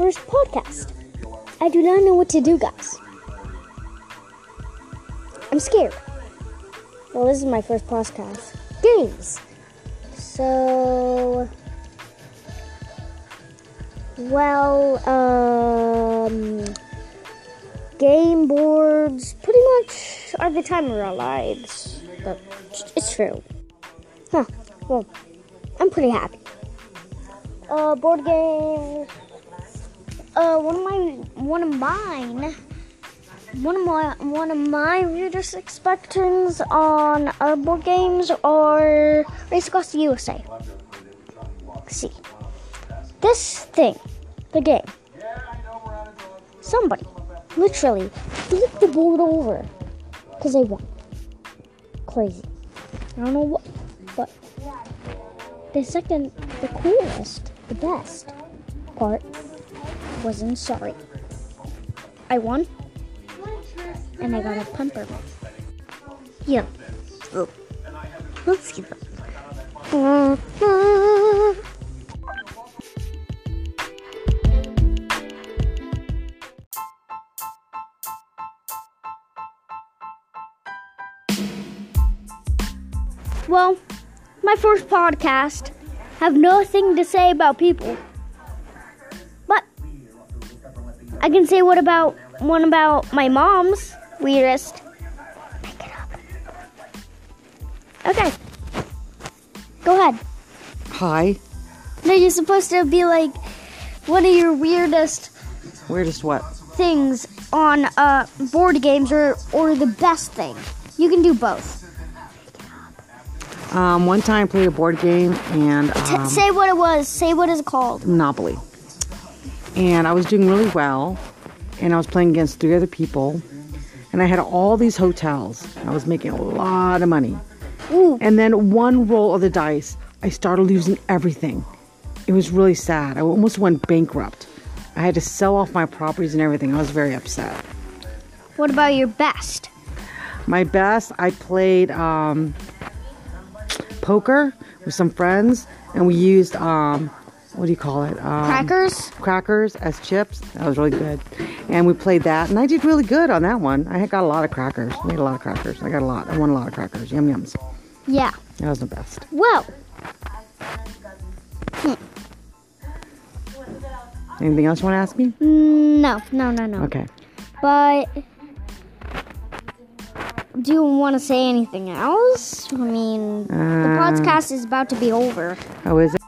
first podcast. I do not know what to do, guys. I'm scared. Well, this is my first podcast. Games. So, well, um, game boards pretty much are the time of our lives. But it's true. Huh. Well, I'm pretty happy. Uh, board games. Uh, one of my, one of mine, one of my, one of my weirdest expectations on board games are Race Across the USA. see, this thing, the game. Somebody literally flipped the board over because they won. Crazy. I don't know what, but the second, the coolest, the best part wasn't sorry. I won, and I got a pumper. Yeah. Oh. Let's see that. Well, my first podcast. Have nothing to say about people. I can say what about one about my mom's weirdest. Make it up. Okay. Go ahead. Hi. No, you're supposed to be like one of your weirdest Weirdest what? things on uh, board games or or the best thing. You can do both. Um, one time I played a board game and T- um, say what it was. Say what it's called. Monopoly. And I was doing really well. And I was playing against three other people. And I had all these hotels. I was making a lot of money. Ooh. And then one roll of the dice, I started losing everything. It was really sad. I almost went bankrupt. I had to sell off my properties and everything. I was very upset. What about your best? My best, I played um, poker with some friends, and we used um, what do you call it? Um, Crackers? Crackers as chips. That was really good, and we played that, and I did really good on that one. I got a lot of crackers. Made a lot of crackers. I got a lot. I won a lot of crackers. Yum yums. Yeah. That was the best. Well, Anything else you want to ask me? no, no, no, no. Okay. But do you want to say anything else? I mean, the Uh, podcast is about to be over. Oh, is it?